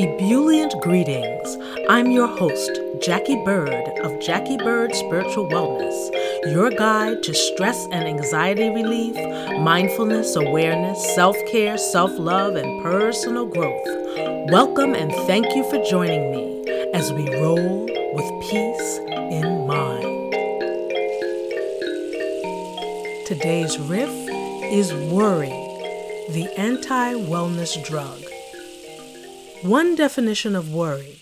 Ebullient greetings. I'm your host, Jackie Bird of Jackie Bird Spiritual Wellness, your guide to stress and anxiety relief, mindfulness, awareness, self care, self love, and personal growth. Welcome and thank you for joining me as we roll with peace in mind. Today's riff is worry, the anti wellness drug. One definition of worry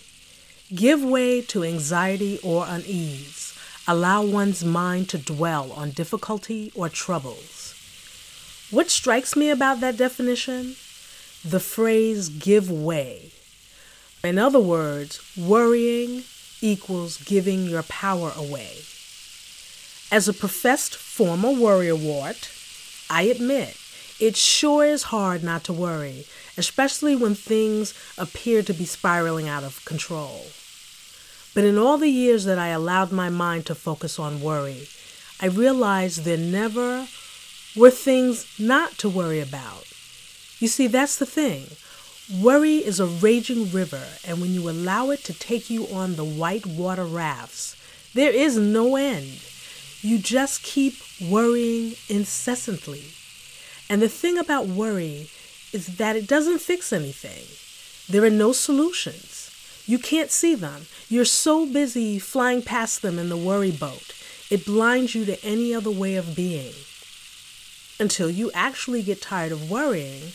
give way to anxiety or unease, allow one's mind to dwell on difficulty or troubles. What strikes me about that definition? The phrase give way. In other words, worrying equals giving your power away. As a professed former worrywart, I admit it sure is hard not to worry especially when things appear to be spiraling out of control. But in all the years that I allowed my mind to focus on worry, I realized there never were things not to worry about. You see, that's the thing. Worry is a raging river, and when you allow it to take you on the white water rafts, there is no end. You just keep worrying incessantly. And the thing about worry is that it doesn't fix anything. There are no solutions. You can't see them. You're so busy flying past them in the worry boat. It blinds you to any other way of being. Until you actually get tired of worrying.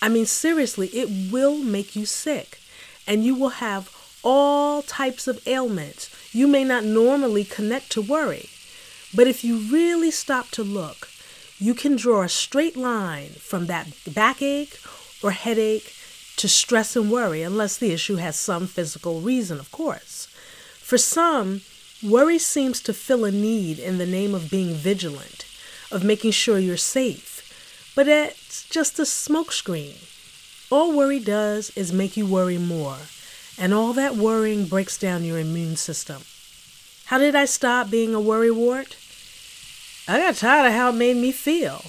I mean, seriously, it will make you sick. And you will have all types of ailments you may not normally connect to worry. But if you really stop to look, you can draw a straight line from that backache or headache to stress and worry, unless the issue has some physical reason, of course. For some, worry seems to fill a need in the name of being vigilant, of making sure you're safe, but it's just a smokescreen. All worry does is make you worry more, and all that worrying breaks down your immune system. How did I stop being a worrywart? I got tired of how it made me feel,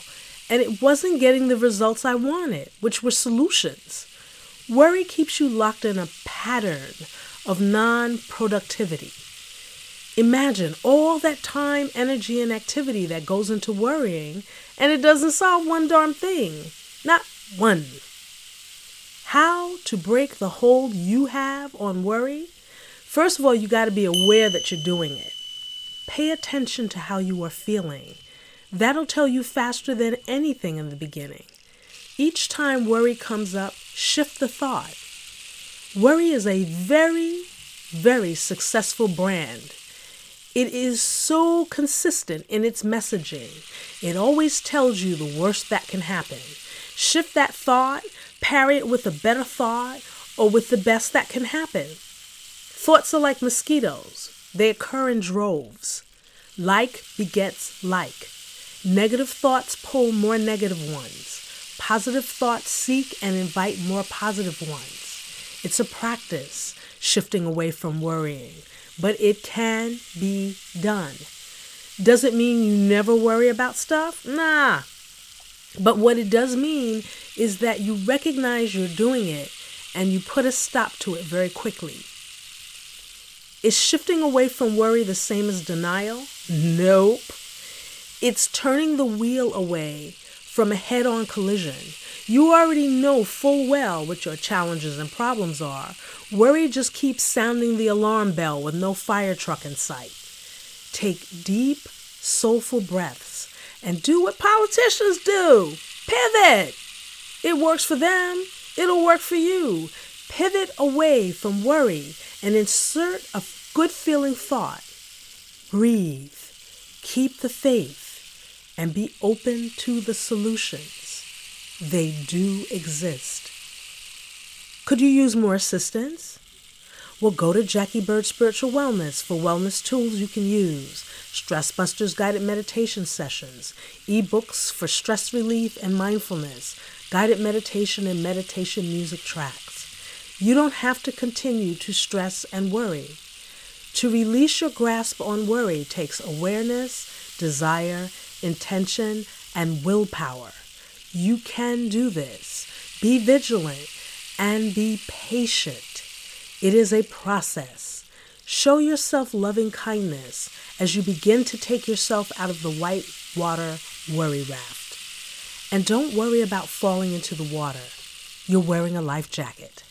and it wasn't getting the results I wanted, which were solutions. Worry keeps you locked in a pattern of non productivity. Imagine all that time, energy, and activity that goes into worrying, and it doesn't solve one darn thing. Not one. How to break the hold you have on worry? First of all, you got to be aware that you're doing it. Pay attention to how you are feeling. That'll tell you faster than anything in the beginning. Each time worry comes up, shift the thought. Worry is a very, very successful brand. It is so consistent in its messaging. It always tells you the worst that can happen. Shift that thought, parry it with a better thought, or with the best that can happen. Thoughts are like mosquitoes. They occur in droves. Like begets like. Negative thoughts pull more negative ones. Positive thoughts seek and invite more positive ones. It's a practice, shifting away from worrying, but it can be done. Does it mean you never worry about stuff? Nah. But what it does mean is that you recognize you're doing it and you put a stop to it very quickly. Is shifting away from worry the same as denial? Nope. It's turning the wheel away from a head on collision. You already know full well what your challenges and problems are. Worry just keeps sounding the alarm bell with no fire truck in sight. Take deep, soulful breaths and do what politicians do pivot. It works for them, it'll work for you. Pivot away from worry and insert a good feeling thought. Breathe, keep the faith, and be open to the solutions. They do exist. Could you use more assistance? Well, go to Jackie Bird Spiritual Wellness for wellness tools you can use, Stress Busters guided meditation sessions, ebooks for stress relief and mindfulness, guided meditation and meditation music tracks. You don't have to continue to stress and worry. To release your grasp on worry takes awareness, desire, intention, and willpower. You can do this. Be vigilant and be patient. It is a process. Show yourself loving kindness as you begin to take yourself out of the white water worry raft. And don't worry about falling into the water. You're wearing a life jacket.